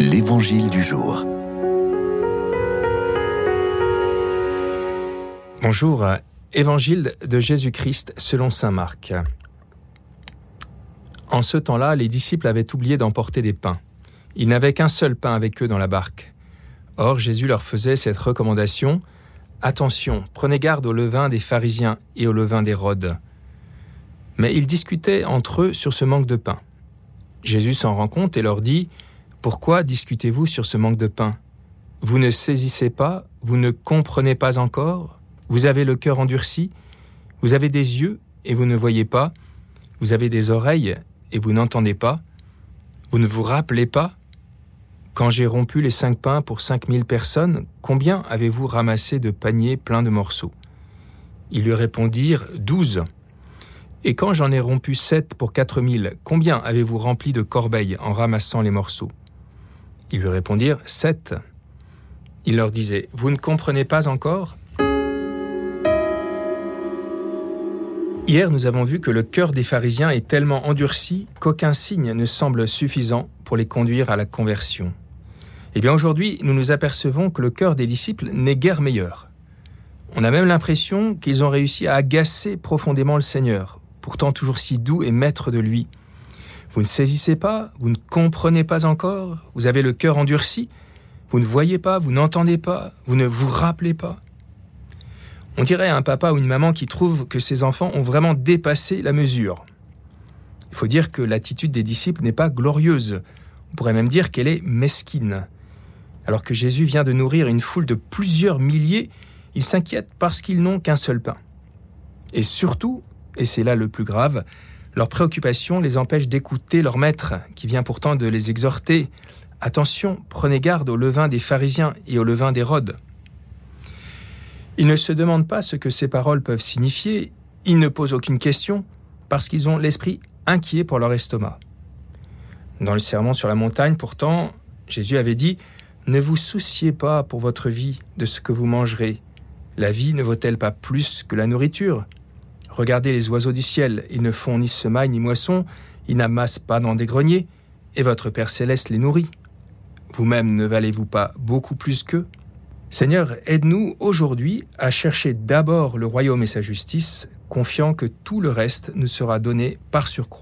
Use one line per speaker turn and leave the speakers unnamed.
L'Évangile du jour.
Bonjour, Évangile de Jésus-Christ selon Saint Marc. En ce temps-là, les disciples avaient oublié d'emporter des pains. Ils n'avaient qu'un seul pain avec eux dans la barque. Or, Jésus leur faisait cette recommandation Attention, prenez garde au levain des pharisiens et au levain d'Hérode. Mais ils discutaient entre eux sur ce manque de pain. Jésus s'en rend compte et leur dit Pourquoi discutez-vous sur ce manque de pain? Vous ne saisissez pas, vous ne comprenez pas encore? Vous avez le cœur endurci? Vous avez des yeux et vous ne voyez pas? Vous avez des oreilles et vous n'entendez pas? Vous ne vous rappelez pas? Quand j'ai rompu les cinq pains pour cinq mille personnes, combien avez-vous ramassé de paniers pleins de morceaux? Ils lui répondirent Douze. Et quand j'en ai rompu sept pour quatre mille, combien avez-vous rempli de corbeilles en ramassant les morceaux? Ils lui répondirent Sept. Il leur disait Vous ne comprenez pas encore? Hier, nous avons vu que le cœur des pharisiens est tellement endurci qu'aucun signe ne semble suffisant pour les conduire à la conversion. Eh bien aujourd'hui, nous nous apercevons que le cœur des disciples n'est guère meilleur. On a même l'impression qu'ils ont réussi à agacer profondément le Seigneur, pourtant toujours si doux et maître de lui. Vous ne saisissez pas, vous ne comprenez pas encore, vous avez le cœur endurci, vous ne voyez pas, vous n'entendez pas, vous ne vous rappelez pas. On dirait un papa ou une maman qui trouve que ses enfants ont vraiment dépassé la mesure. Il faut dire que l'attitude des disciples n'est pas glorieuse, on pourrait même dire qu'elle est mesquine. Alors que Jésus vient de nourrir une foule de plusieurs milliers, ils s'inquiètent parce qu'ils n'ont qu'un seul pain. Et surtout, et c'est là le plus grave, leur préoccupation les empêche d'écouter leur maître, qui vient pourtant de les exhorter. Attention, prenez garde au levain des pharisiens et au levain d'Hérode. Ils ne se demandent pas ce que ces paroles peuvent signifier, ils ne posent aucune question, parce qu'ils ont l'esprit inquiet pour leur estomac. Dans le sermon sur la montagne, pourtant, Jésus avait dit ne vous souciez pas pour votre vie de ce que vous mangerez. La vie ne vaut-elle pas plus que la nourriture? Regardez les oiseaux du ciel, ils ne font ni semaille ni moisson, ils n'amassent pas dans des greniers, et votre Père céleste les nourrit. Vous-même ne valez-vous pas beaucoup plus qu'eux? Seigneur, aide-nous aujourd'hui à chercher d'abord le royaume et sa justice, confiant que tout le reste nous sera donné par surcroît.